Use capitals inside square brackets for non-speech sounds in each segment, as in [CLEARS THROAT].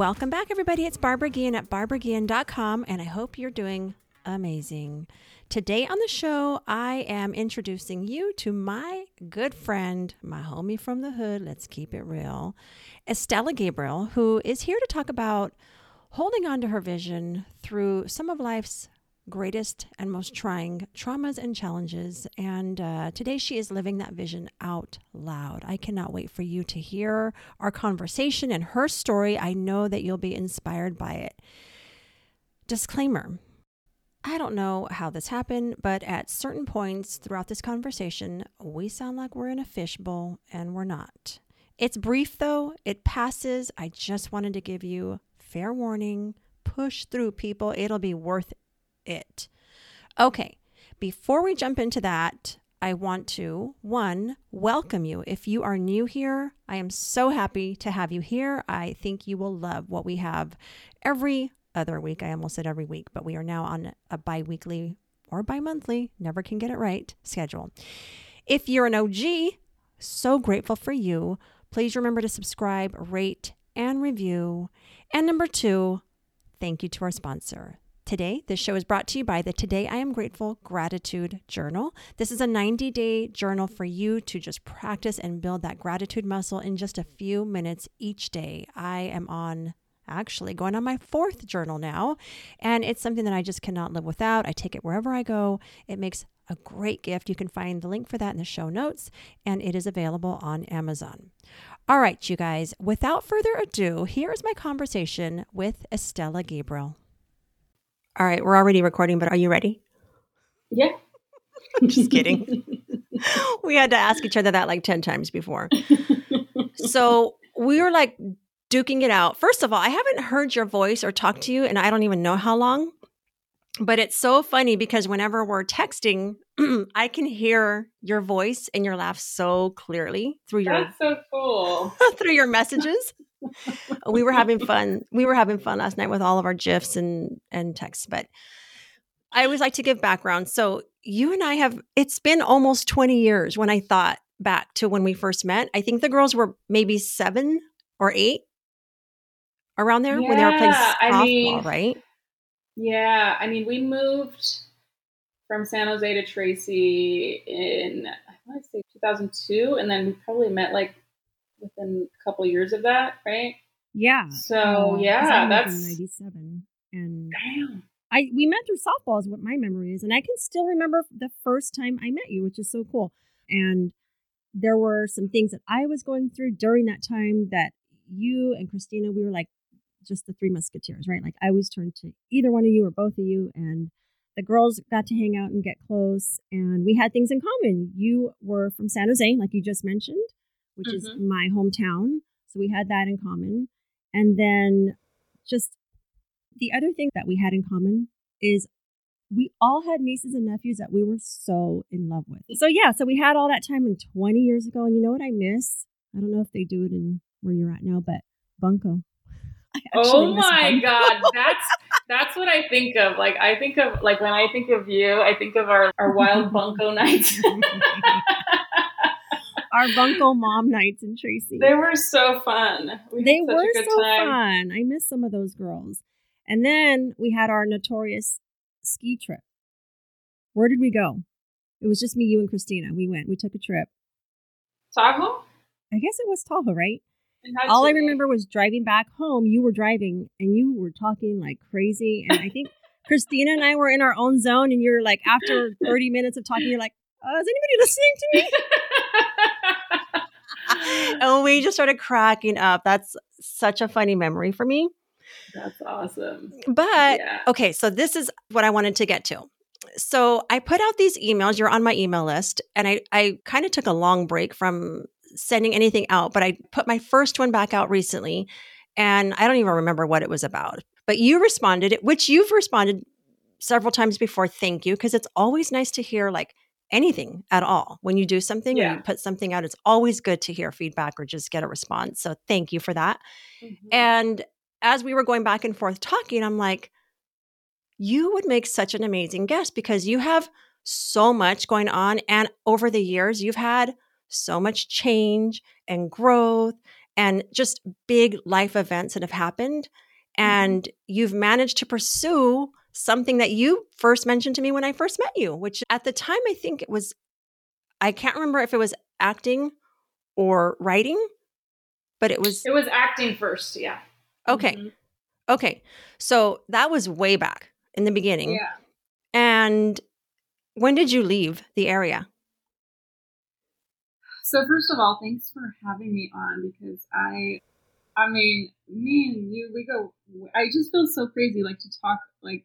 Welcome back, everybody. It's Barbara Guillen at barbaraguillen.com, and I hope you're doing amazing. Today on the show, I am introducing you to my good friend, my homie from the hood, let's keep it real, Estella Gabriel, who is here to talk about holding on to her vision through some of life's greatest and most trying traumas and challenges. And uh, today she is living that vision out loud. I cannot wait for you to hear our conversation and her story. I know that you'll be inspired by it. Disclaimer I don't know how this happened, but at certain points throughout this conversation, we sound like we're in a fishbowl and we're not. It's brief though, it passes. I just wanted to give you fair warning. Push through, people. It'll be worth it. Okay, before we jump into that, I want to, one, welcome you. If you are new here, I am so happy to have you here. I think you will love what we have every other week. I almost said every week, but we are now on a bi weekly or bi monthly, never can get it right, schedule. If you're an OG, so grateful for you. Please remember to subscribe, rate, and review. And number two, thank you to our sponsor. Today, this show is brought to you by the Today I Am Grateful Gratitude Journal. This is a 90 day journal for you to just practice and build that gratitude muscle in just a few minutes each day. I am on actually going on my fourth journal now. And it's something that I just cannot live without. I take it wherever I go. It makes a great gift. You can find the link for that in the show notes, and it is available on Amazon. All right, you guys, without further ado, here is my conversation with Estella Gabriel. All right, we're already recording, but are you ready? Yeah. I'm [LAUGHS] just kidding. [LAUGHS] we had to ask each other that like 10 times before. so we were like duking it out. First of all, I haven't heard your voice or talked to you, and I don't even know how long. But it's so funny because whenever we're texting, [CLEARS THROAT] I can hear your voice and your laugh so clearly through your That's so cool. [LAUGHS] through your messages. We were having fun. We were having fun last night with all of our gifs and and texts. But I always like to give background. So you and I have it's been almost 20 years when I thought back to when we first met. I think the girls were maybe seven or eight around there yeah, when they were playing softball, I mean, right? Yeah, I mean, we moved from San Jose to Tracy in I want to say 2002, and then we probably met like within a couple years of that, right? Yeah. So uh, yeah, that's '97, and damn. I we met through softball is what my memory is, and I can still remember the first time I met you, which is so cool. And there were some things that I was going through during that time that you and Christina, we were like just the three musketeers, right? Like I always turned to either one of you or both of you, and the girls got to hang out and get close, and we had things in common. You were from San Jose, like you just mentioned, which mm-hmm. is my hometown, so we had that in common. And then just the other thing that we had in common is we all had nieces and nephews that we were so in love with. So yeah, so we had all that time in 20 years ago, and you know what I miss? I don't know if they do it in where you're at now, but Bunko. [LAUGHS] Oh my god, [LAUGHS] that's that's what I think of. Like I think of like when I think of you, I think of our our wild bunko nights. [LAUGHS] our bunko mom nights in Tracy. They were so fun. We they were so time. fun. I miss some of those girls. And then we had our notorious ski trip. Where did we go? It was just me, you, and Christina. We went. We took a trip. Tahoe. I guess it was Tahoe, right? All I remember was driving back home. You were driving and you were talking like crazy. And I think [LAUGHS] Christina and I were in our own zone. And you're like, after 30 minutes of talking, you're like, uh, is anybody listening to me? [LAUGHS] and we just started cracking up. That's such a funny memory for me. That's awesome. But yeah. okay, so this is what I wanted to get to. So I put out these emails. You're on my email list, and I I kind of took a long break from sending anything out, but I put my first one back out recently. and I don't even remember what it was about. But you responded, which you've responded several times before. Thank you, because it's always nice to hear like anything at all when you do something Yeah. or you put something out. It's always good to hear feedback or just get a response. So thank you for that. Mhm. And as we were going back and forth talking, I'm like, you would make such an amazing guest because you have so much going on. And over the years, you've had so much change and growth and just big life events that have happened. And you've managed to pursue something that you first mentioned to me when I first met you, which at the time I think it was, I can't remember if it was acting or writing, but it was It was acting first, yeah. okay. Mhm. Okay. So that was way back in the beginning. Yeah. And when did you leave the area? So first of all, thanks for having me on because I, I mean, me and you, we go. I just feel so crazy, like to talk. Like,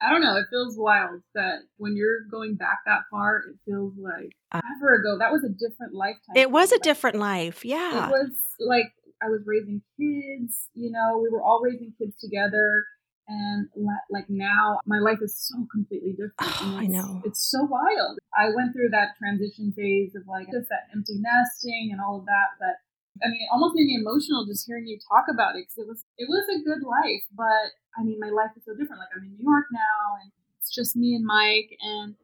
I don't know. It feels wild that when you're going back that far, it feels like Uh, ever ago. That was a different lifetime. It was a different life. Yeah. It was like I was raising kids. You know, we were all raising kids together. And like now, my life is so completely different. Oh, I know. It's so wild. I went through that transition phase of like just that empty nesting and all of that. But I mean, it almost made me emotional just hearing you talk about it because it was it was a good life. But I mean, my life is so different. Like I'm in New York now, and it's just me and Mike, and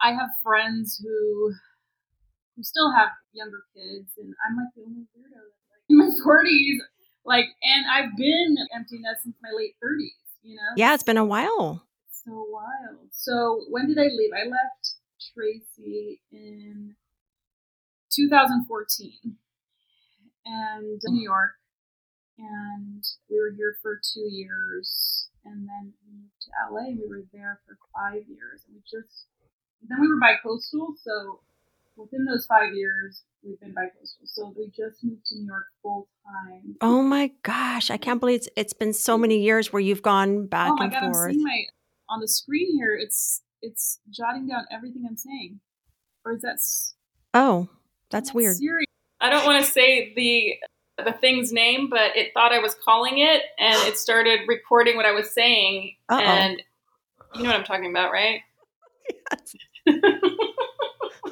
I have friends who who still have younger kids, and I'm like the only weirdo like in my [LAUGHS] 40s. Like, and I've been empty nest since my late 30s. You know? Yeah, it's been a while. so wild. So when did I leave? I left Tracy in 2014 and mm-hmm. New York, and we were here for two years, and then we moved to LA. We were there for five years, and we just then we were bi-coastal. So within those five years, we've been bi-coastal. So we just moved to New York full time. Oh my gosh. I can't believe it's, it's been so many years where you've gone back oh my and god, I'm seeing my on the screen here. It's it's jotting down everything I'm saying, or is that s- oh, that's that's weird. Siri? I don't want to say the the thing's name, but it thought I was calling it, and it started recording what I was saying. Uh-oh. And you know what I'm talking about, right? Yes. [LAUGHS]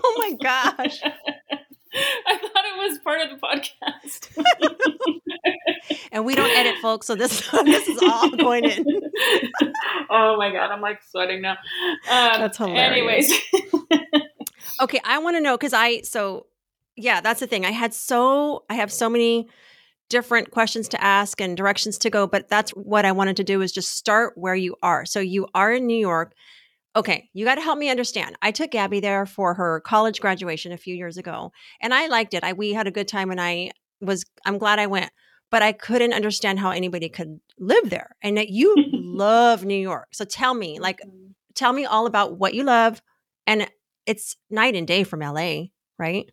Oh my gosh. [LAUGHS] I thought it was part of the podcast. [LAUGHS] And we don't edit, folks. So this, this is all going in. oh my god, I'm like sweating now. Um, That's hilarious. Anyways, Okay, I want to know because I so yeah, that's the thing. I had so I have so many different questions to ask and directions to go, but that's what I wanted to do is just start where you are. So you are in New York. Okay, you got to help me understand. I took Gabby there for her college graduation a few years ago, and I liked it. I we had a good time, and I was I'm glad I went. But I couldn't understand how anybody could live there, and that you [LAUGHS] love New York. So tell me, like, mm-hmm. tell me all about what you love, and it's night and day from LA, right?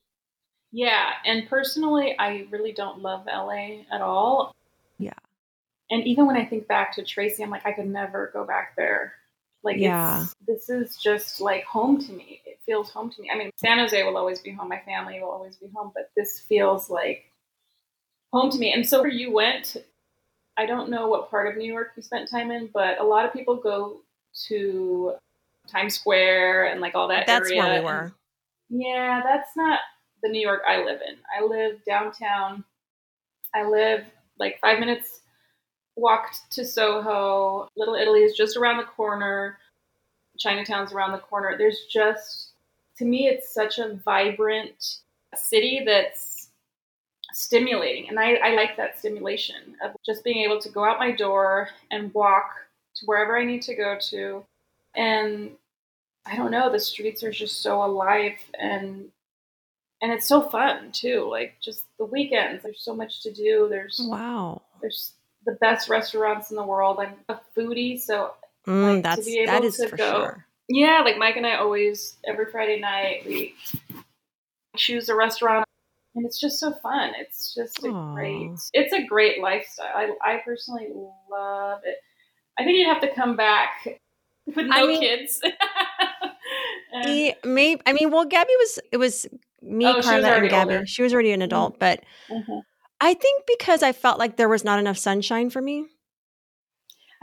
Yeah, and personally, I really don't love LA at all. Yeah. And even when I think back to Tracy, I'm like, I could never go back there. Like, Yeah. it's, this is just like home to me. It feels home to me. I mean, San Jose will always be home. My family will always be home, but this feels like home to me. And so where you went, I don't know what part of New York you spent time in, but a lot of people go to Times Square and like all that That's area. where we and- were. yeah, that's not the New York I live in. I live downtown. I live like five minutes walked to Soho. Little Italy is just around the corner. Chinatown's around the corner. There's just, to me, it's such a vibrant city that's stimulating. And I, I like that stimulation of just being able to go out my door and walk to wherever I need to go to. And I don't know, the streets are just so alive and and it's so fun too. Like just the weekends, there's so much to do. There's Wow. there's the best restaurants in the world. I'm a foodie, so Mm, Like, to be able is to for go- sure. yeah, like Mike and I always every Friday night we choose a restaurant and it's just so fun. It's just a Aw. great it's a great lifestyle. I I personally love it. I think you'd have to come back with I no mean- kids. [LAUGHS] And- Maybe I mean, well, Gabby was it was me, Oh, Carla, and Gabby. older. She was already an adult, but Mhm. I think because I felt like there was not enough sunshine for me.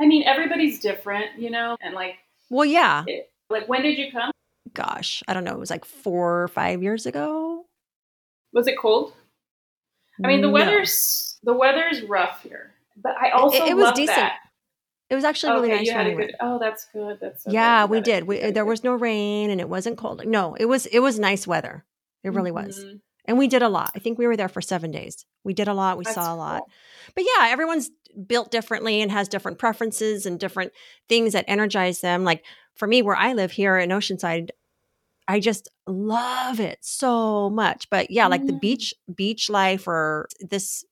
I mean, everybody's different, you know, and like, Well, yeah. it, like when did you come? Gosh, I don't know. It was like four or five years ago. Was it cold? I mean, the No. weather's the weather's rough here, but I also it was decent. that. It was actually really okay, nice. you had good. Oh, that's good. That's so yeah, good. we You had a- did. We, you had a there was no rain and it wasn't cold. No, it was it was nice weather. It really was. Mhm. And we did a lot. I think we were there for seven days. We did a lot. We That's saw a lot. cool. But yeah, everyone's built differently and has different preferences and different things that energize them. Like for me, where I live here in Oceanside, I just love it so much. But yeah, like the Mm. beach, beach life or this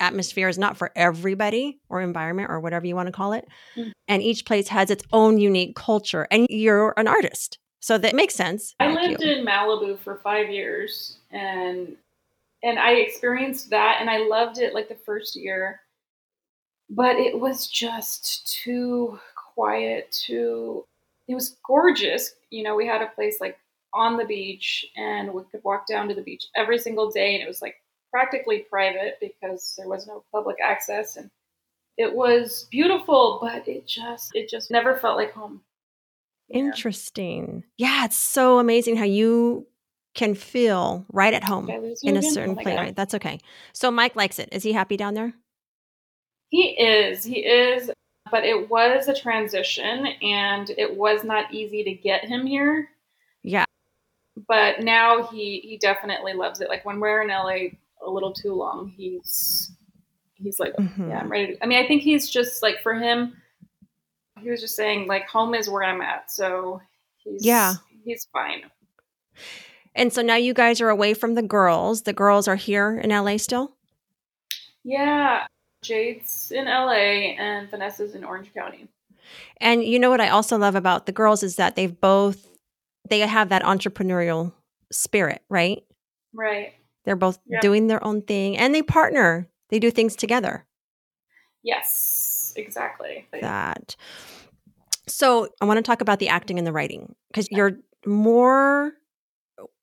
atmosphere is not for everybody or environment or whatever you want to call it. Mm. And each place has its own unique culture. And you're an artist. So that makes sense. I lived you. in Malibu for five years, and and I experienced that, and I loved it like the first year, but it was just too quiet. Too, it was gorgeous. You know, we had a place like on the beach, and we could walk down to the beach every single day, and it was like practically private because there was no public access, and it was beautiful, but it just it just never felt like home. Interesting. Yeah, it's so amazing how you can feel right at home in a again? certain Oh place. Right? That's okay. So Mike likes it. Is he happy down there? He is. He is. But it was a transition and it was not easy to get him here. Yeah. But now he he definitely loves it. Like when we're in LA a little too long, he's he's like, Mhm. yeah, I'm ready to I mean, I think he's just like for him he was just saying like home is where I'm at. So he's Yeah. he's fine. And so now you guys are away from the girls. The girls are here in LA still? Yeah. Jade's in LA and Vanessa's in Orange County. And you know what I also love about the girls is that they've both they have that entrepreneurial spirit, right? Right. They're both Yeah. doing their own thing and they partner. They do things together. Yes, exactly. that. So I want to talk about the acting and the writing because you're more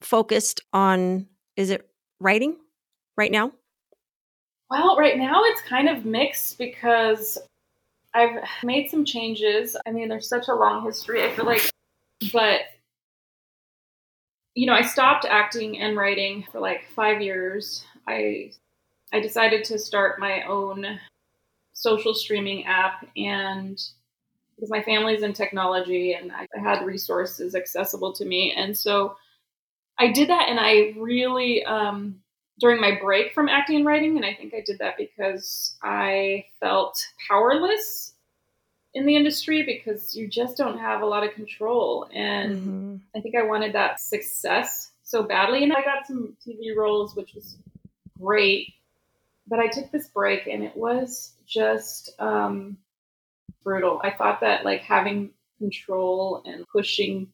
focused on is it writing right now? Well, right now it's kind of mixed because I've [SIGHS] made some changes. I mean, there's such a long history, I feel like, but you know, I stopped acting and writing for like 5 years. I I decided to start my own social streaming app and because my family's in technology and I had resources accessible to me and so I did that and I really um during my break from acting and writing, and I think I did that because I felt powerless in the industry because you just don't have a lot of control. And Mhm. I think I wanted that success so badly. And I got some TV roles, which was great. But I took this break and it was just um, brutal. I thought that like having control and pushing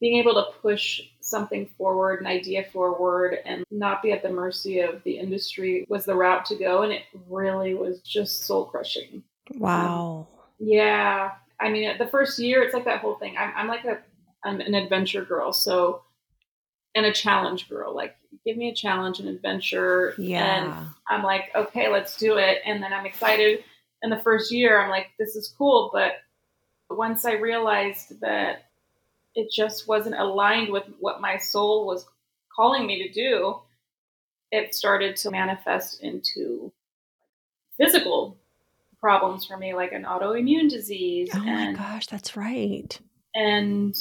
being able to push something forward, an idea forward, and not be at the mercy of the industry was the route to go. And it really was just soul crushing. Wow. Yeah. I mean, the first year, it's like that whole thing. I'm, I'm like a, I'm an adventure girl. So, and a challenge girl. Like, give me a challenge, an adventure. And yeah. I'm like, okay, let's do it. And then I'm excited. And the first year, I'm like, this is cool. But once I realized that it just wasn't aligned with what my soul was calling me to do, it started to manifest into physical problems for me, like an autoimmune disease Oh my and gosh, that's right. and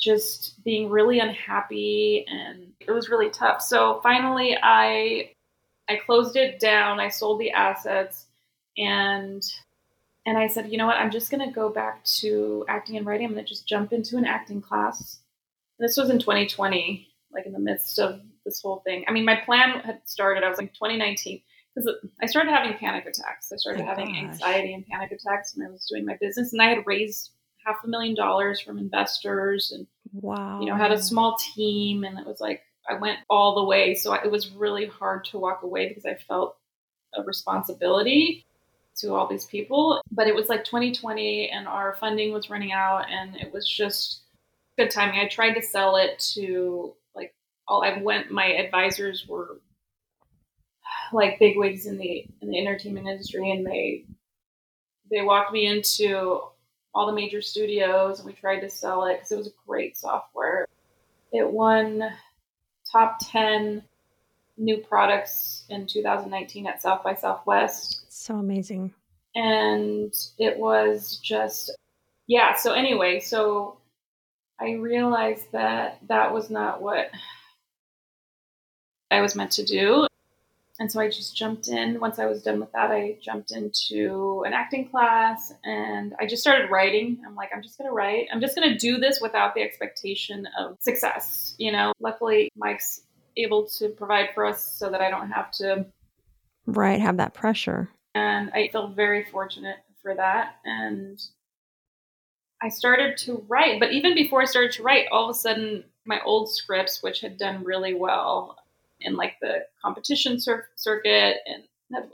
just being really unhappy and it was really tough. So finally I I closed it down, I sold the assets and and I said, you know what, I'm just gonna go back to acting and writing. I'm gonna just jump into an acting class. And this was in 2020, like in the midst of this whole thing. I mean, my plan had started, I was like 2019, because I started having panic attacks. I started Oh, having gosh. anxiety and panic attacks when I was doing my business. And I had raised half a million dollars from investors and Wow. you know had a small team and it was like i went all the way. So I, it was really hard to walk away because i felt a responsibility to all these people. But it was like 2020 and our funding was running out and it was just good timing. I tried to sell it to like all i went my advisors were [SIGHS] like big wigs in the in the entertainment industry, and they they walked me into all the major studios, and we tried to sell it because it was a great software. It won top ten new products in 2019 at South by Southwest. So amazing. And it was just, yeah. So, anyway, so I realized that that was not what I was meant to do. And so I just jumped in. Once I was done with that, I jumped into an acting class and I just started writing. I'm like, I'm just going to write. I'm just going to do this without the expectation of success. You know, luckily, Mike's able to provide for us so that I don't have to. Right, have that pressure. And I feel very fortunate for that. And I started to write. But even before I started to write, all of a sudden, my old scripts, which had done really well, in like the competition cir- circuit, and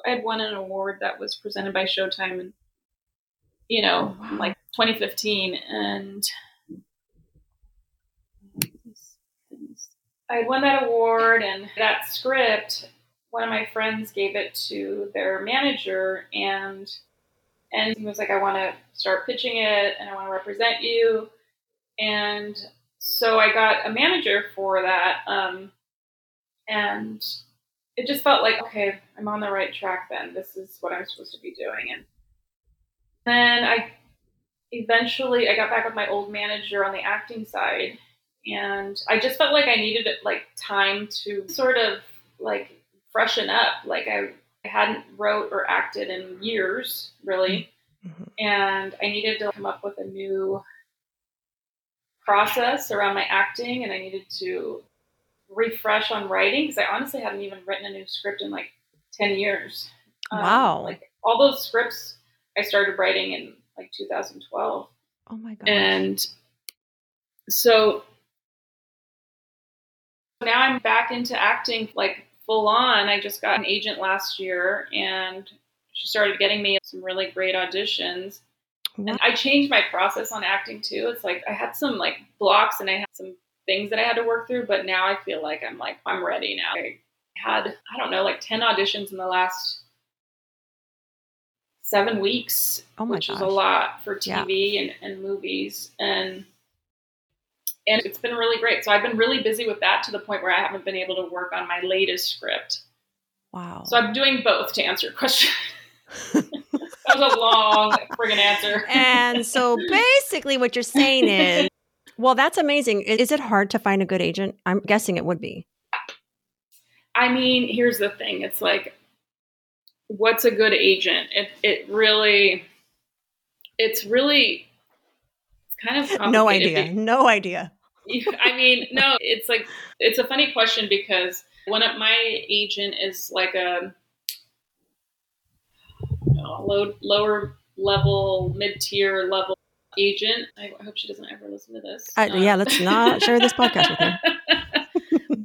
I had won an award that was presented by Showtime, and you know, oh, wow. like 2015, and I won that award, and that script. One of my friends gave it to their manager, and and he was like, "I want to start pitching it, and I want to represent you." And so I got a manager for that. Um, and it just felt like okay i'm on the right track then this is what i'm supposed to be doing. And then i eventually i got back with my old manager on the acting side and i just felt like i needed like time to sort of like freshen up. Like i, I hadn't wrote or acted in years really. Mm-hmm. and i needed to come up with a new process around my acting and i needed to refresh on writing because I honestly hadn't even written a new script in like 10 years. Um, wow. Like all those scripts I started writing in like 2012. Oh my God. And so now I'm back into acting like full on. I just got an agent last year and she started getting me some really great auditions. And I changed my process on acting too. It's like I had some like blocks and I had some things that I had to work through, but now I feel like I'm like I'm ready now. I had I don't know like 10 auditions in the last 7 weeks, oh which gosh. is a lot for TV yeah. and, and movies and and it's been really great. So I've been really busy with that to the point where I haven't been able to work on my latest script. Wow. So I'm doing both to answer your question. [LAUGHS] [LAUGHS] that was a long friggin' answer. and so basically what you're saying is well, that's amazing. Is it hard to find a good agent? I'm guessing it would be. I mean, here's the thing. It's like what's a good agent? It it really it's really it's kind of No idea. No idea. [LAUGHS] I mean, no, it's like it's a funny question because one of my agent is like a low, lower level, mid tier level agent. I hope she doesn't ever listen to this. Um, yeah, let's not share this podcast with her. [LAUGHS]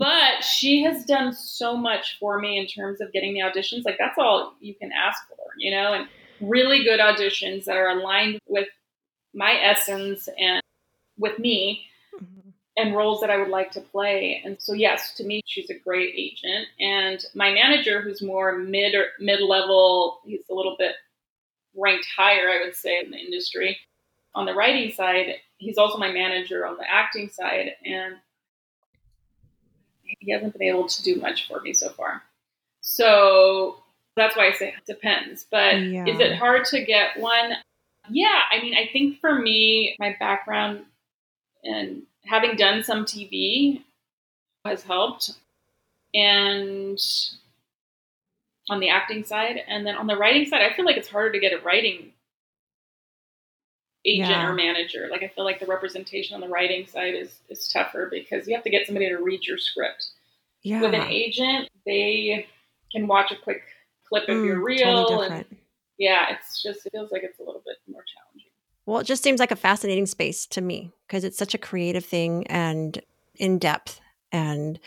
but she has done so much for me in terms of getting the auditions. Like that's all you can ask for, you know, and really good auditions that are aligned with my essence and with me mm-hmm. and roles that I would like to play. And so yes, to me she's a great agent. And my manager who's more mid or mid level, he's a little bit ranked higher, I would say, in the industry on the writing side, he's also my manager on the acting side, and he hasn't been able to do much for me so far. So that's why I say it depends. But yeah. is it hard to get one? Yeah, I mean, I think for me, my background and having done some TV has helped. And on the acting side, and then on the writing side, I feel like it's harder to get a writing agent yeah. or manager. Like I feel like the representation on the writing side is is tougher because you have to get somebody to read your script. Yeah. With an agent, they can watch a quick clip of mm, your reel totally and yeah, it's just it feels like it's a little bit more challenging. Well, it just seems like a fascinating space to me because it's such a creative thing and in depth and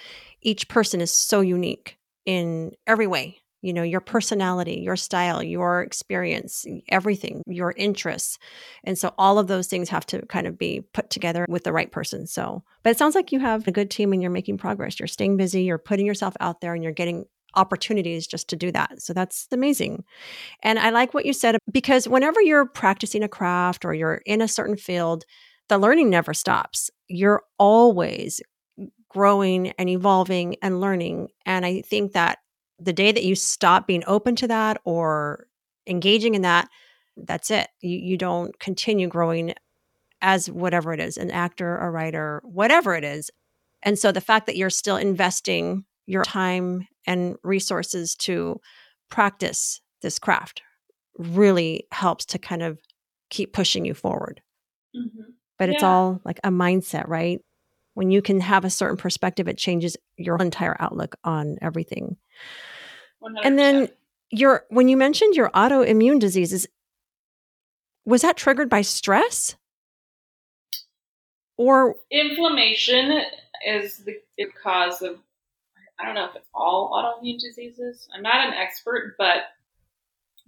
each person is so unique in every way you know your personality your style your experience everything your interests and so all of those things have to kind of be put together with the right person so but it sounds like you have a good team and you're making progress you're staying busy you're putting yourself out there and you're getting opportunities just to do that. So that's amazing. And I like what you said because whenever you're practicing a craft or you're in a certain field, the learning never stops. You're always growing and evolving and learning. And I think that the day that you stop being open to that or engaging in that, that's it. You, you don't continue growing as whatever it is an actor, a writer, whatever it is. And so the fact that you're still investing your time and resources to practice this craft really helps to kind of keep pushing you forward. Mm-hmm. But it's yeah. all like a mindset, right? When you can have a certain perspective, it changes your entire outlook on everything. 100%. And then your when you mentioned your autoimmune diseases, was that triggered by stress? Or inflammation is the cause of I don't know if it's all autoimmune diseases. I'm not an expert, but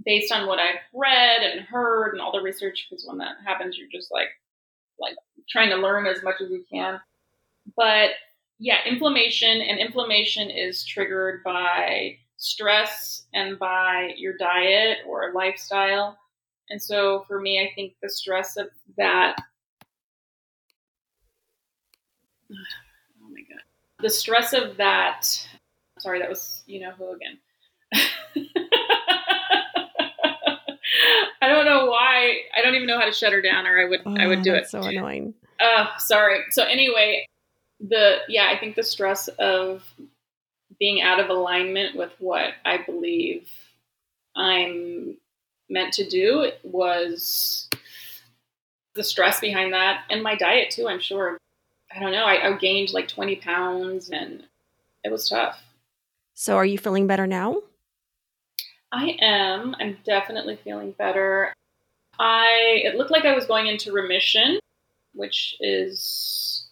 based on what I've read and heard and all the research, because when that happens, you're just like like trying to learn as much as you can. But yeah, inflammation and inflammation is triggered by stress and by your diet or lifestyle. And so for me, I think the stress of that oh my god the stress of that sorry that was you know who again? [LAUGHS] I don't know why i don't even know how to shut her down or i would oh, i would do it. so annoying. Uh sorry. So anyway the yeah i think the stress of being out of alignment with what i believe i'm meant to do was the stress behind that and my diet too i'm sure I don't know, I, I gained like 20 pounds and it was tough. So, are you feeling better now? I am. I'm definitely feeling better. I it looked like I was going into remission, which is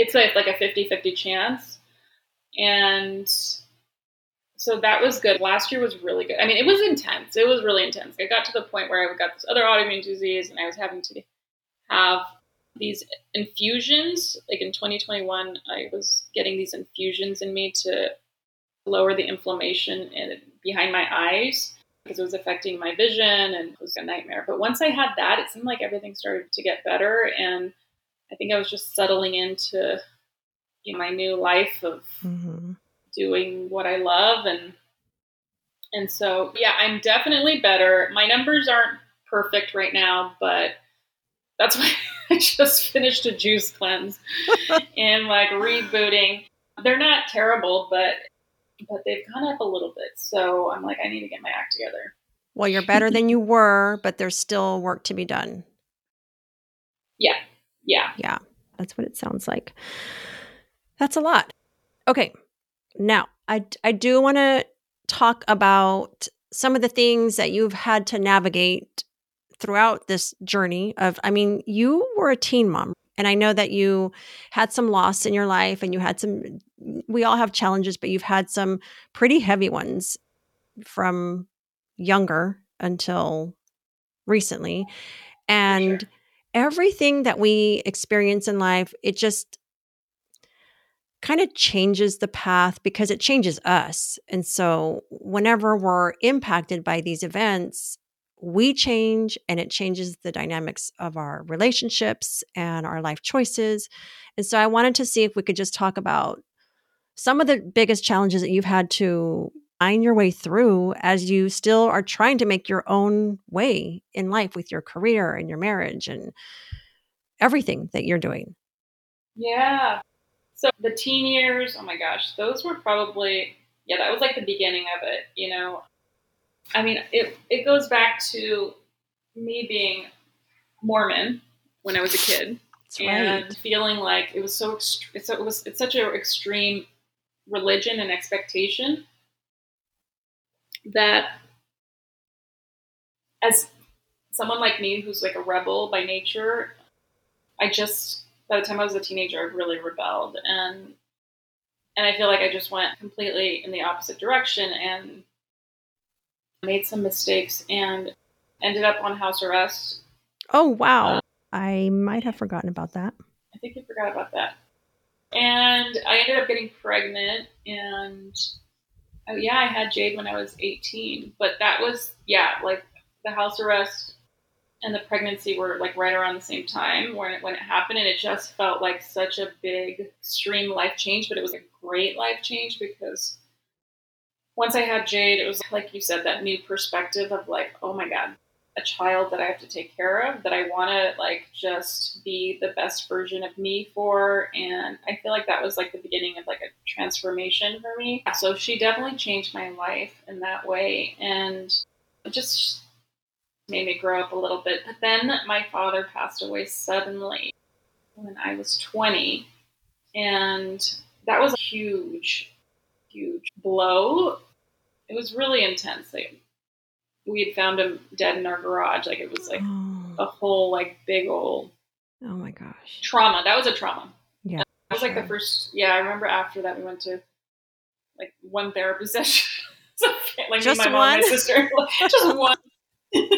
it's like like a 50-50 chance. And so that was good. Last year was really good. I mean, it was intense. It was really intense. I got to the point where I got this other autoimmune disease and I was having to have these infusions. Like in 2021, I was getting these infusions in me to lower the inflammation in, behind my eyes because it was affecting my vision and it was a nightmare. But once I had that, it seemed like everything started to get better. And I think I was just settling into you know, my new life of mm-hmm. doing what I love. And, and so, yeah, I'm definitely better. My numbers aren't perfect right now, but that's [LAUGHS] why I just finished a juice cleanse [LAUGHS] and like rebooting. They're not terrible, but but they've gone up a little bit. So I'm like, I need to get my act together. Well, you're better than you [LAUGHS] were, but there's still work to be done. Yeah. Yeah. Yeah. That's what it sounds like. That's a lot. Okay. Now, I, I do want to talk about some of the things that you've had to navigate throughout this journey of, I mean, you were a teen mom. And I know that you had some loss in your life and you had some, we all have challenges, but you've had some pretty heavy ones from younger until recently. And sure. Everything that we experience in life, it just kind of changes the path because it changes us. And so, whenever we're impacted by these events, we change and it changes the dynamics of our relationships and our life choices. And so I wanted to see if we could just talk about some of the biggest challenges that you've had to find your way through as you still are trying to make your own way in life with your career and your marriage and everything that you're doing. Yeah. So the teen years, oh my gosh, those were probably, yeah, that was like the beginning of it. You know, I mean, it it goes back to me being Mormon when I was a kid, and feeling like it was so it's it was it's such an extreme religion and expectation that as someone like me who's like a rebel by nature, I just by the time I was a teenager, I really rebelled and and I feel like I just went completely in the opposite direction and made some mistakes and ended up on house arrest. Oh, wow. Uh, I might have forgotten about that. I think you forgot about that. And I ended up getting pregnant and Oh, yeah, I had Jade when I was 18, but that was yeah, like the house arrest and the pregnancy were like right around the same time when it, when it happened, and it just felt like such a big, extreme life change. But it was a great life change because once I had Jade, it was like you said that new perspective of like, oh my god, a child that I have to take care of that I want to like just be the best version of me for. And I feel like that was like the beginning of like a transformation for me. So she definitely changed my life in that way. And just made me grow up a little bit. But then my father passed away suddenly when I was 20. And that was a huge, huge blow. It was really intense. Like, we had found him dead in our garage. Like it was like oh. a whole like big old oh my gosh trauma. That was a trauma. Yeah, that was like the first. Yeah, I remember after that we went to like one therapy [LAUGHS] session. Like Just my mom, one? and my sister, [LAUGHS] just one. [LAUGHS] and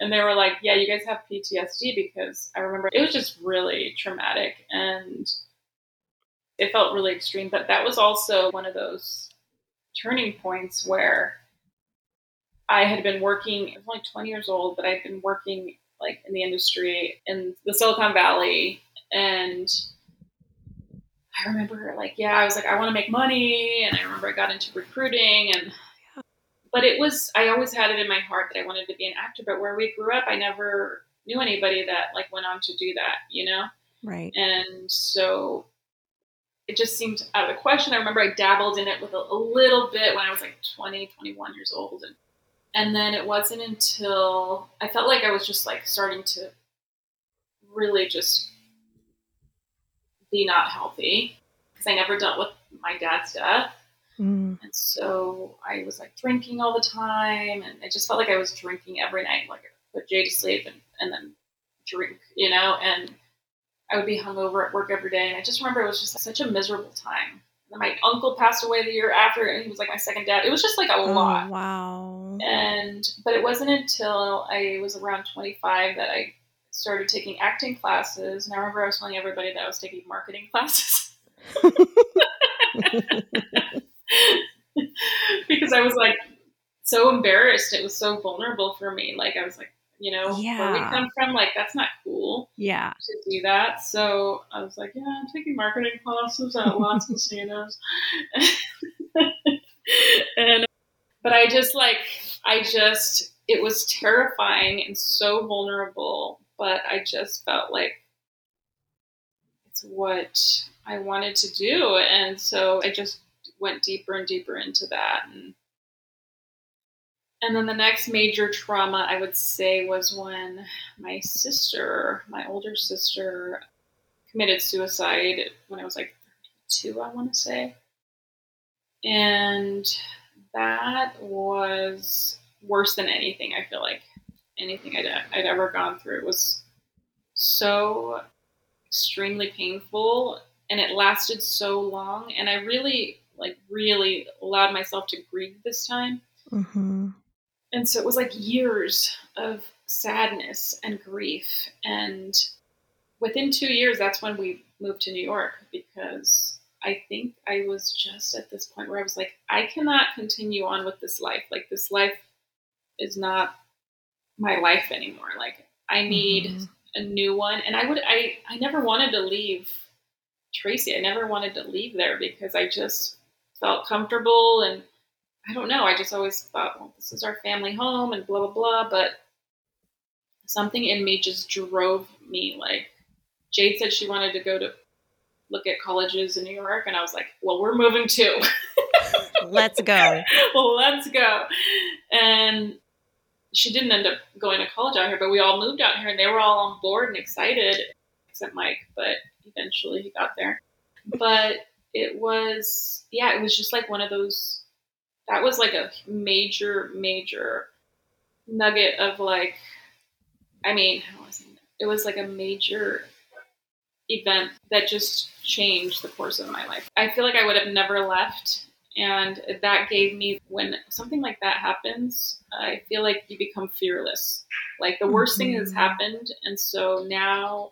and they were like, "Yeah, you guys have PTSD because I remember it was just really traumatic and it felt really extreme." But that was also one of those turning points where I had been working. I was only 20 years old, but I'd been working like in the industry in the Silicon Valley, and I remember like, yeah, I was like, I want to make money, and I remember I got into recruiting and but it was I always had it in my heart that I wanted to be an actor. But where we grew up, I never knew anybody that like went on to do that, you know. right And so it just seemed out of the question. I remember I dabbled in it with a, a little bit when I was like 20, 21 years old, and and then it wasn't until I felt like I was just like starting to really just be not healthy because I never dealt with my dad's death. Mm. And so I was like drinking all the time, and I just felt like I was drinking every night. Like I put Jay to sleep and, and then drink, you know, and I would be hungover at work every day. And I just remember it was just such a miserable time. And my uncle passed away the year after, and he was like my second dad. It was just like a oh lot. wow And but it wasn't until I was around 25 that I started taking acting classes. And I remember I was telling everybody that I was taking marketing [LAUGHS] classes. [LAUGHS] [LAUGHS] because I was like so embarrassed. It was so vulnerable for me. Like I was like, you know, where we come from, like that's not cool yeah to do that. So I was like, yeah, I'm taking marketing classes at Las [LAUGHS] Casinos. and but I just like I just it was terrifying and so vulnerable, but I just felt like it's what I wanted to do. And so I just went deeper and deeper into that and and then the next major trauma I would say was when my sister, my older sister, committed suicide when I was like 32, I want to say. And that was worse than anything, I feel like. Anything I'd, I'd ever gone through. It was so extremely painful and it lasted so long. And I really, like, really allowed myself to grieve this time mm-hmm. And so it was like years of sadness and grief. And within two years that's when we moved to new york because i think i was just at this point where i was like i cannot continue on with this life. Like this life is not my life anymore. Like i need Mhm. a new one. And i would i i never wanted to leave tracy. I never wanted to leave there because i just felt comfortable and I don't know. I just always thought, well, this is our family home and blah, blah, blah. But something in me just drove me. Like, Jade said she wanted to go to look at colleges in New York. And I was like, well, we're moving too. [LAUGHS] let's go [LAUGHS] let's go. And she didn't end up going to college out here, but we all moved out here and they were all on board and excited, except Mike, but eventually he got there. But it was, yeah, it was just like one of those, that was like a major, major nugget of like, I mean, it? Was like a major event that just changed the course of my life. I feel like I would have never left. And that gave me, when something like that happens, I feel like you become fearless. Like the worst thing mm-hmm. has happened. And so now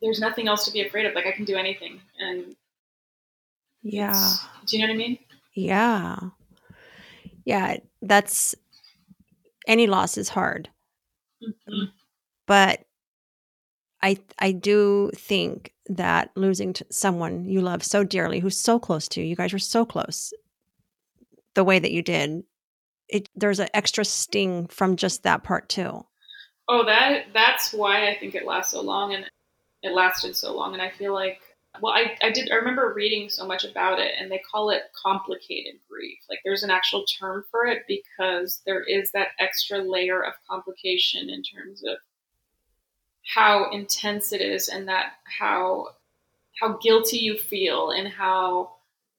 there's nothing else to be afraid of. Like I can do anything. And Yeah. Do you know what I mean? Yeah. Yeah, that's any loss is hard. Mhm. But I I do think that losing to someone you love so dearly who's so close to you, you guys were so close. The way that you did, it there's an extra sting from just that part too. Oh, that that's why I think it lasts so long, and it lasted so long. And I feel like, well, I I did I remember reading so much about it, and they call it complicated grief. Like there's an actual term for it because there is that extra layer of complication in terms of how intense it is, and that how how guilty you feel, and how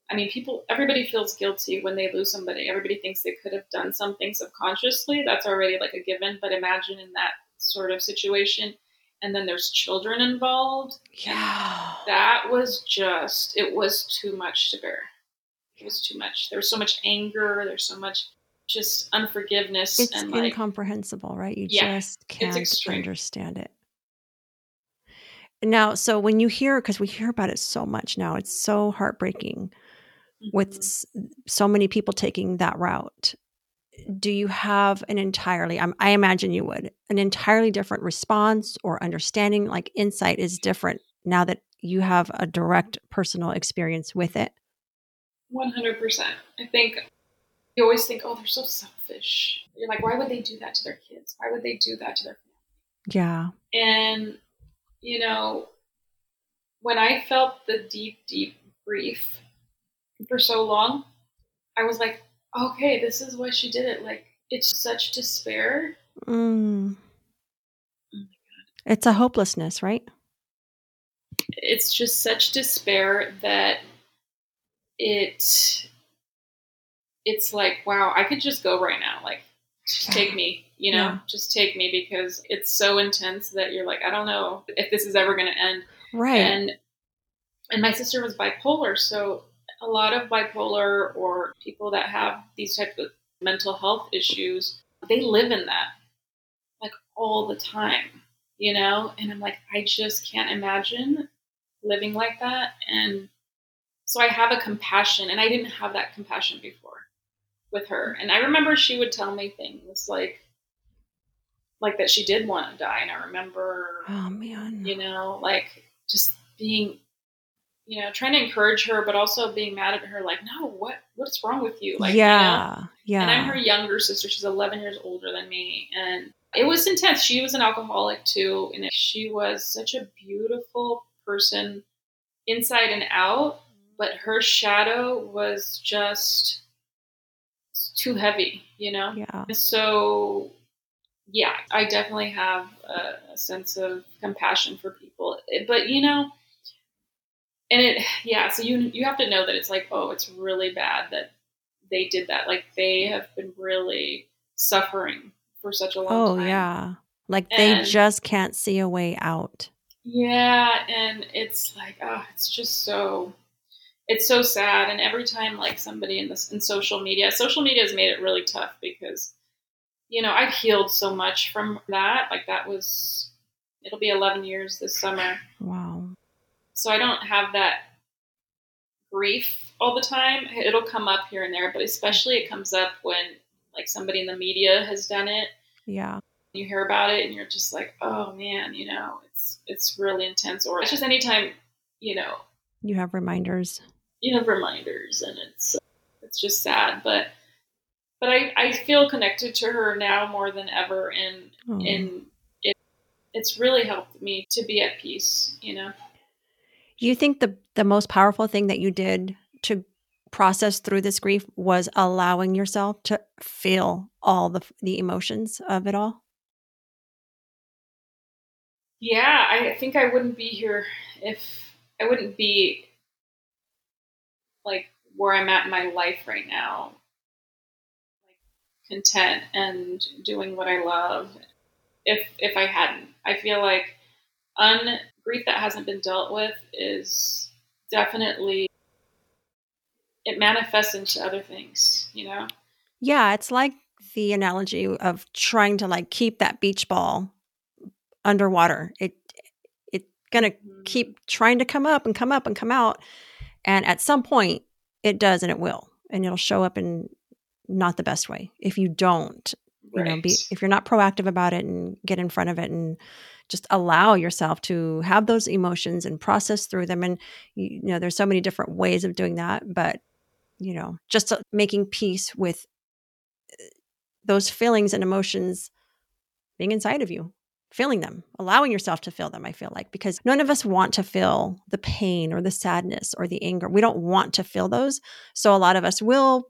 I mean, people, everybody feels guilty when they lose somebody. Everybody thinks they could have done something subconsciously. That's already like a given. But imagine in that sort of situation, and then there's children involved. Yeah. That was just, it was too much to bear. It was too much. There was so much anger. There's so much just unforgiveness It's and like, incomprehensible, right? You Yeah, just can't understand it. Now, so when you hear, because we hear about it so much now, it's so heartbreaking with Mhm. s- so many people taking that route. Do you have an entirely, I'm, I imagine you would, an entirely different response or understanding? Like insight is different now that you have a direct personal experience with it. 100%. I think you always think, oh, they're so selfish. You're like, why would they do that to their kids? Why would they do that to their family? Yeah. And, you know, when I felt the deep, deep grief for so long, I was like, okay, this is why she did it. Like, it's such despair. Mm. Oh my It's a hopelessness, right? It's just such despair that it, it's like, wow, I could just go right now. Like, just take me, you know, Yeah. just take me because it's so intense that you're like, I don't know if this is ever going to end. Right. and and my sister was bipolar so a lot of bipolar or people that have these types of mental health issues they live in that like all the time you know? And i'm like i just can't imagine living like that. And so i have a compassion and i didn't have that compassion before with her. And i remember she would tell me things like like that she did want to die and i remember oh, man. you know, like just being, you know, trying to encourage her, but also being mad at her, like, no, what, what's wrong with you? Like, you know? yeah. Yeah. And I'm her younger sister. She's 11 years older than me. And it was intense. She was an alcoholic too. And she was such a beautiful person inside and out. But her shadow was just too heavy, you know? yeah. So, yeah, I definitely have a, a sense of compassion for people. But you know, and it, yeah. So you you have to know that it's like, oh, it's really bad that they did that. Like they have been really suffering for such a long oh, time. Oh, yeah. Like they just can't see a way out. Yeah, and it's like, oh, it's just so it's so sad. And every time like somebody in this in social media, social media has made it really tough because, you know, I've healed so much from that. Like that was it'll be eleven years this summer. Wow. So I don't have that grief all the time. It'll come up here and there, but especially it comes up when like somebody in the media has done it Yeah. you hear about it and you're just like, oh man, you know, it's it's really intense. Or it's just anytime, you know, You have reminders. you have reminders and it's it's just sad. But but I, I feel connected to her now more than ever and Oh. and it it's really helped me to be at peace, you know. You think the the most powerful thing that you did to process through this grief was allowing yourself to feel all the the emotions of it all? Yeah, I think I wouldn't be here if I wouldn't be like where I'm at in my life right now, like content and doing what I love. If if I hadn't, I feel like un grief that hasn't been dealt with is definitely it manifests into other things, you know. Yeah, it's like the analogy of trying to like keep that beach ball underwater. It it's gonna mm-hmm. keep trying to come up and come up and come out, and at some point it does and it will. And it'll show up in not the best way if you don't, you know, be if you're not proactive about it and get in front of it and just allow yourself to have those emotions and process through them. And you know, there's so many different ways of doing that, but you know, just uh, making peace with uh, those feelings and emotions being inside of you, feeling them, allowing yourself to feel them. I feel like because none of us want to feel the pain or the sadness or the anger. We don't want to feel those. So a lot of us will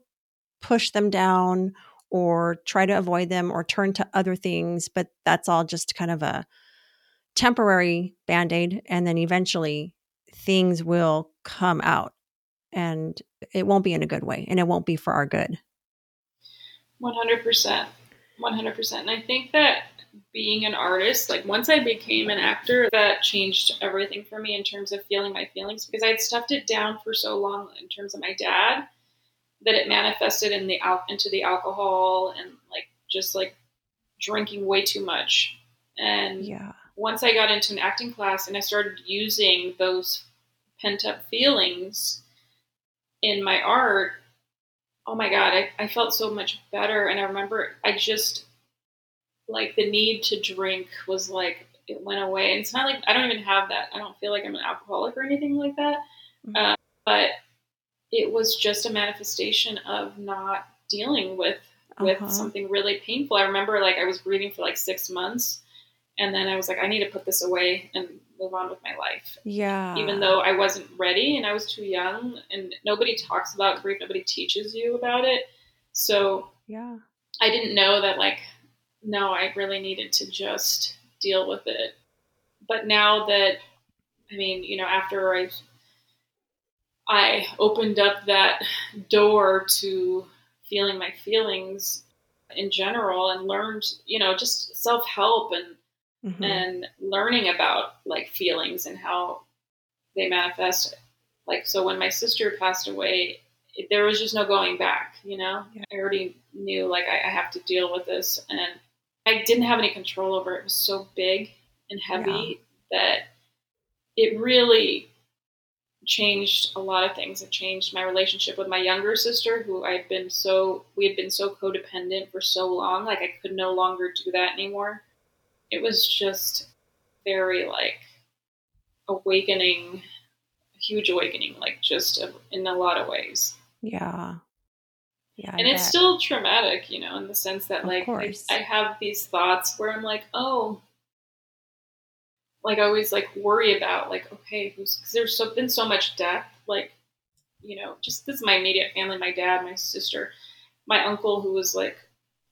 push them down or try to avoid them or turn to other things, but that's all just kind of a temporary band aid. And then eventually things will come out and it won't be in a good way and it won't be for our good. One hundred percent, one hundred percent. And I think that being an artist, like once I became an actor, that changed everything for me in terms of feeling my feelings because I had stuffed it down for so long in terms of my dad that it manifested in the al- into the alcohol and like just like drinking way too much. And Yeah. Once I got into an acting class and I started using those pent up feelings in my art, oh my God, I, I felt so much better. And I remember I just, like, the need to drink was like, it went away. And it's not like I don't even have that. I don't feel like I'm an alcoholic or anything like that. Mhm. Uh, but it was just a manifestation of not dealing with with Uh-huh. something really painful. I remember like I was grieving for like six months, and then I was like, I need to put this away and move on with my life. Yeah. Even though I wasn't ready and I was too young, and nobody talks about grief, nobody teaches you about it. So Yeah. I didn't know that like, no, I really needed to just deal with it. But now that, I mean, you know, after I I opened up that door to feeling my feelings in general and learned, you know, just self help and Mhm. and learning about like feelings and how they manifest. Like, so when my sister passed away, it, there was just no going back, you know? Yeah. I already knew like I, I have to deal with this. And I didn't have any control over it. It was so big and heavy that it really changed a lot of things. It changed my relationship with my younger sister, who I'd been so, we had been so codependent for so long. Like, I could no longer do that anymore it was just very like awakening a huge awakening like just in a lot of ways Yeah. Yeah. I and it's bet. still traumatic you know in the sense that like I. I have these thoughts where i'm like oh like i always like worry about like okay who's because there's so been so much death like you know just this is my immediate family my dad my sister my uncle who was like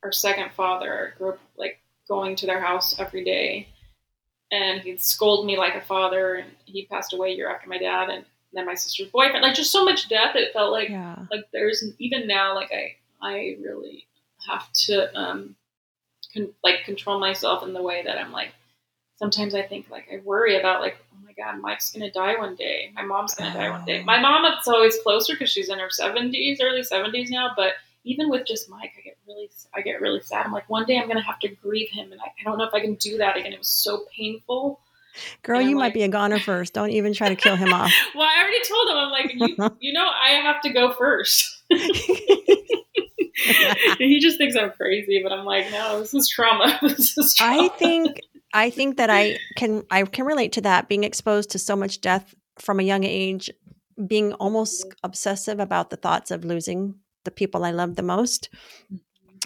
our second father grew up like going to their house every day and he'd scold me like a father and he passed away a year after my dad and then my sister's boyfriend like just so much death it felt like yeah. like there's even now like i i really have to um con- like control myself in the way that i'm like sometimes i think like i worry about like oh my god mike's gonna die one day my mom's gonna die one day Oh. my mom is always closer because she's in her 70s early 70s now but even with just mike i get really i get really sad i'm like one day i'm gonna have to grieve him and i, I don't know if i can do that again it was so painful Girl, you I'm might be a goner first. Don't even try to kill him off. [LAUGHS] well i already told him i'm like you, [LAUGHS] you know i have to go first [LAUGHS] he just thinks I'm crazy, but I'm like, no, this is trauma. this is trauma. I think I think that I can I can relate to that being exposed to so much death from a young age, being almost obsessive about the thoughts of losing the people I love the most.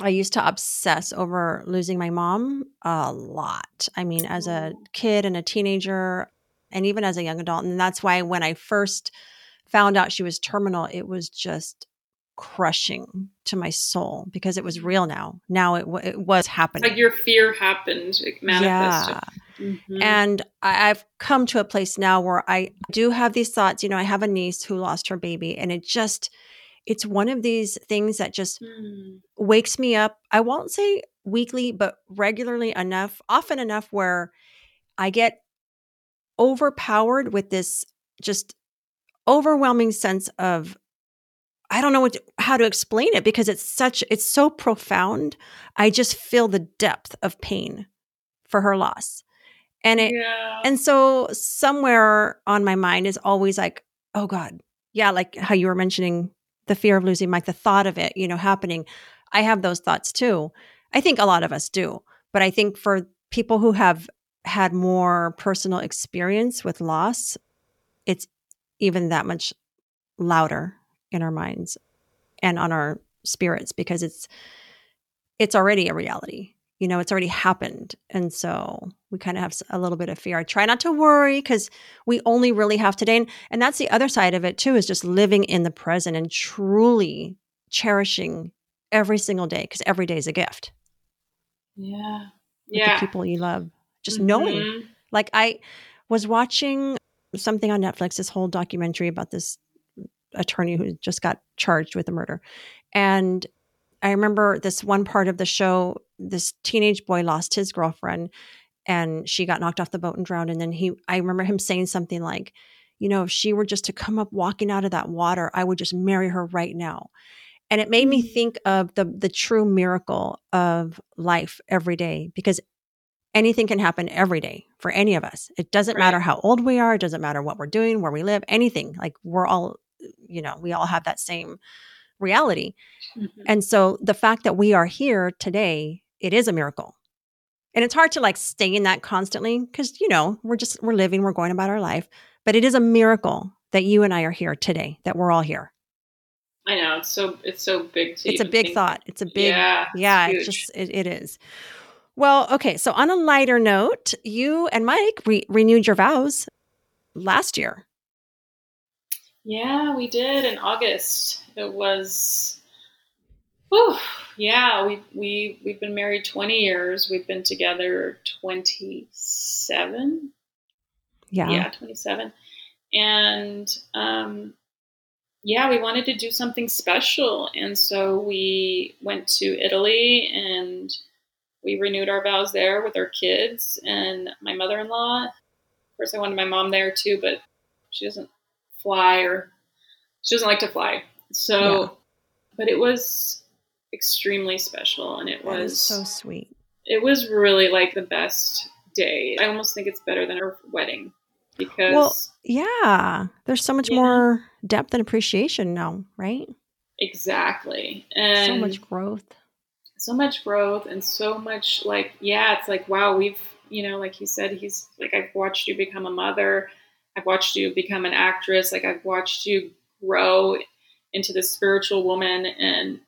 I used to obsess over losing my mom a lot. I mean, as a kid and a teenager, and even as a young adult. And that's why when I first found out she was terminal, it was just crushing to my soul because it was real now. Now it, w- it was happening. like your fear happened, it manifested. Mhm. And I, I've come to a place now where I do have these thoughts. You know, I have a niece who lost her baby, and it just, it's one of these things that just Hmm. wakes me up. I won't say weekly, but regularly enough, often enough where I get overpowered with this just overwhelming sense of, I don't know what to, how to explain it because it's such, it's so profound. I just feel the depth of pain for her loss. And it, yeah. and so somewhere on my mind is always like, oh God, yeah, like how you were mentioning the fear of losing Mike, the thought of it, you know, happening. I have those thoughts too. I think a lot of us do. But I think for people who have had more personal experience with loss, it's even that much louder in our minds and on our spirits because it's it's already a reality you know it's already happened and so we kind of have a little bit of fear. I try not to worry because we only really have today and, and that's the other side of it too is just living in the present and truly cherishing every single day because every day is a gift. Yeah. Yeah the people you love. Just mm-hmm. knowing like i was watching something on netflix this whole documentary about this attorney who just got charged with a murder and I remember this one part of the show, this teenage boy lost his girlfriend and she got knocked off the boat and drowned. And then he, I remember him saying something like, you know, if she were just to come up walking out of that water, I would just marry her right now. And it made me mm. think of the the true miracle of life every day because anything can happen every day for any of us. It doesn't right. matter how old we are, it doesn't matter what we're doing, where we live, anything. Like we're all, you know, we all have that same reality. Mm-hmm. And so the fact that we are here today, it is a miracle. And it's hard to like stay in that constantly because, you know, we're just, we're living, we're going about our life. But it is a miracle that you and I are here today, that we're all here. I know. It's so, it's so big. it's a big think. thought. It's a big, yeah, yeah it's, it's just, it, it is. Well, okay. So on a lighter note, you and Mike re- renewed your vows last year. Yeah, we did in August. It was, whew, yeah. We we we've been married twenty years. We've been together twenty seven. Yeah, yeah, twenty seven, and um, yeah, we wanted to do something special, and so we went to Italy and we renewed our vows there with our kids and my mother in law. Of course, I wanted my mom there too, but she doesn't fly or she doesn't like to fly. So, yeah. but it was extremely special and it was so sweet. It was really like the best day. I almost think it's better than our wedding because well, yeah, there's so much more depth and appreciation now, right? Exactly. And so much growth. So much growth and so much like yeah, it's like wow, we've you know, like you said, he's like I've watched you become a mother I've watched you become an actress. Like I've watched you grow into this spiritual woman. And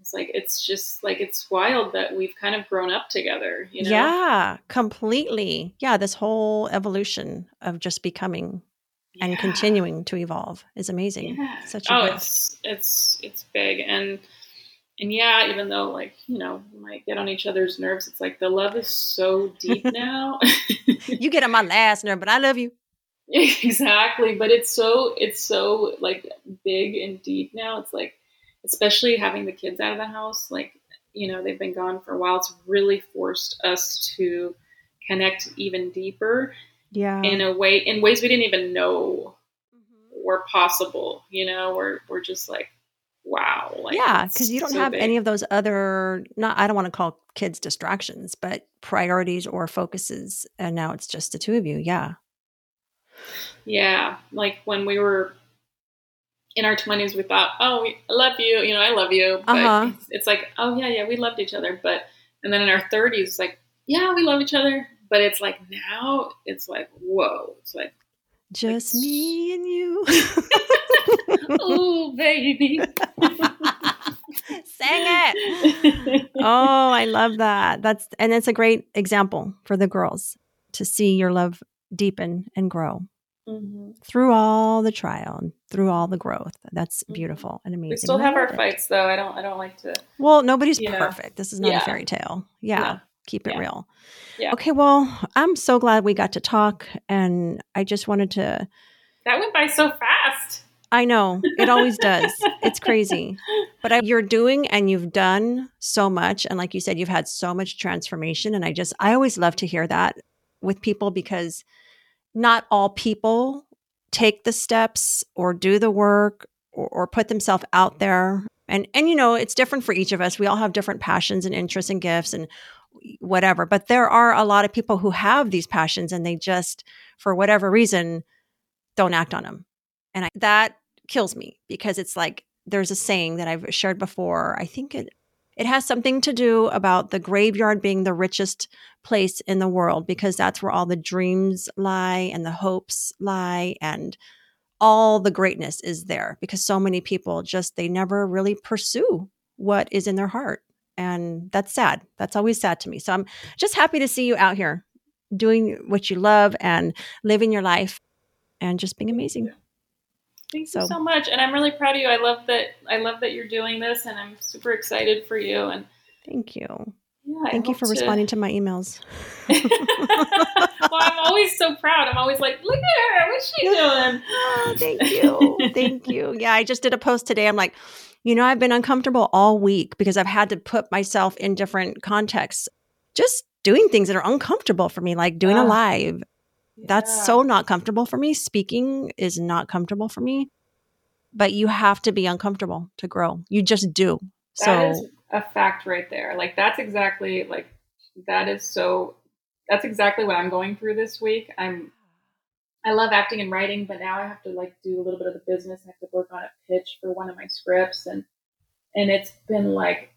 it's like, it's just like, it's wild that we've kind of grown up together, you know? Yeah, completely. Yeah. This whole evolution of just becoming yeah. and continuing to evolve is amazing. Yeah. Such a oh, gift. it's, it's, it's big. And, and yeah, even though like, you know, we might get on each other's nerves, it's like the love is so deep [LAUGHS] now. you get on my last nerve, but I love you. [LAUGHS] exactly but it's so it's so like big and deep now it's like especially having the kids out of the house like you know they've been gone for a while it's really forced us to connect even deeper yeah in a way in ways we didn't even know mm-hmm. were possible you know we're, we're just like wow like yeah because you don't so have big. any of those other not i don't want to call kids distractions but priorities or focuses and now it's just the two of you yeah yeah, like when we were in our 20s, we thought, oh, I love you. You know, I love you. But uh-huh. it's, it's, like, oh, yeah, yeah, we loved each other. But, and then in our 30s, it's like, yeah, we love each other. But it's like now, it's like, whoa. It's like, just like, me and you. [LAUGHS] oh, baby. [LAUGHS] Sing it. Oh, I love that. That's, and it's a great example for the girls to see your love deepen and grow mm-hmm. through all the trial and through all the growth. That's mm-hmm. beautiful and amazing. We still have our it. fights though. I don't I don't like to Well, nobody's perfect. Know. This is not yeah. a fairy tale. Yeah. No. Keep it yeah. real. Yeah. Okay, well, I'm so glad we got to talk and I just wanted to That went by so fast. I know. It always does. [LAUGHS] it's crazy. But I, you're doing and you've done so much and like you said you've had so much transformation and I just I always love to hear that with people because not all people take the steps or do the work or, or put themselves out there. And and you know, it's different for each of us. We all have different passions and interests and gifts and whatever. But there are a lot of people who have these passions and they just for whatever reason don't act on them. And I, that kills me because it's like there's a saying that I've shared before. I think it it has something to do about the graveyard being the richest place in the world because that's where all the dreams lie and the hopes lie and all the greatness is there because so many people just they never really pursue what is in their heart. And that's sad. That's always sad to me. So i'm just happy to see you out here doing what you love and living your life and just being amazing Thank so. you so much, and I'm really proud of you. I love that. I love that you're doing this, and I'm super excited for you. And thank you. Yeah, thank you for to... responding to my emails. [LAUGHS] well, I'm always so proud. I'm always like, look at her. What's she doing? oh, thank you. thank you. Yeah, I just did a post today. I'm like, you know, I've been uncomfortable all week because I've had to put myself in different contexts, just doing things that are uncomfortable for me, like doing a live that's so not comfortable for me. Speaking is not comfortable for me. But you have to be uncomfortable to grow. You just do. That so a fact right there. Like that's exactly like that is so that's exactly what I'm going through this week. I'm I love acting and writing, but now I have to like do a little bit of the business. I have to work on a pitch for one of my scripts and and it's been like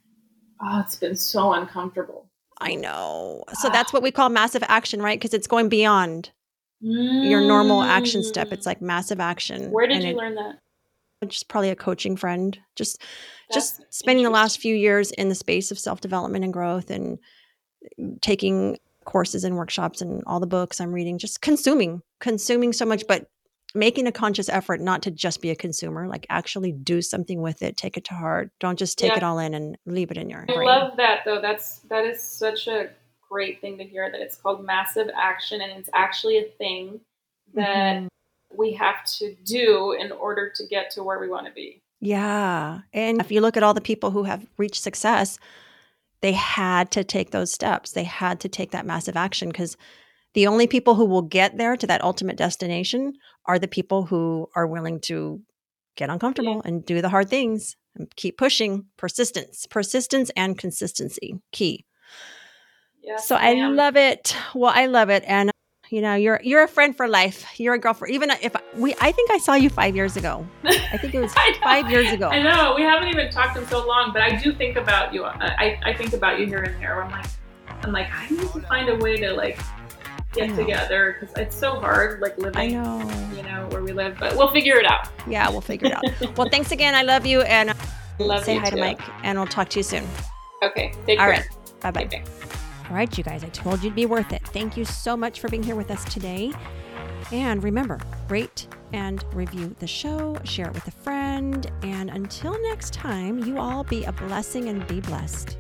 oh, it's been so uncomfortable. I know. So ah. that's what we call massive action, right? Because it's going beyond mm. your normal action step. It's like massive action. Where did you it, learn that? Just probably a coaching friend. Just That's just spending the last few years in the space of self development and growth and taking courses and workshops and all the books I'm reading, just consuming, consuming so much, but making a conscious effort not to just be a consumer, like actually do something with it, take it to heart. Don't just take yeah. it all in and leave it in your I brain. love that though. That's that is such a great thing to hear that it's called massive action and it's actually a thing that mm-hmm. we have to do in order to get to where we want to be. Yeah. And if you look at all the people who have reached success, they had to take those steps. They had to take that massive action because the only people who will get there to that ultimate destination are the people who are willing to get uncomfortable yeah. and do the hard things and keep pushing. Persistence, persistence, and consistency key. Yes, so I, I love it. Well, I love it, and you know, you're you're a friend for life. You're a girlfriend. Even if we, I think I saw you five years ago. I think it was [LAUGHS] five years ago. I know we haven't even talked in so long, but I do think about you. I, I think about you here and there. I'm like, I'm like, I need to find a way to like get together because it's so hard, like living, know. you know, where we live. But we'll figure it out. Yeah, we'll figure it out. [LAUGHS] well, thanks again. I love you, and love say hi too. to Mike, and we'll talk to you soon. Okay. Take All care. right. Bye bye. All right, you guys, I told you'd be worth it. Thank you so much for being here with us today. And remember, rate and review the show, share it with a friend. And until next time, you all be a blessing and be blessed.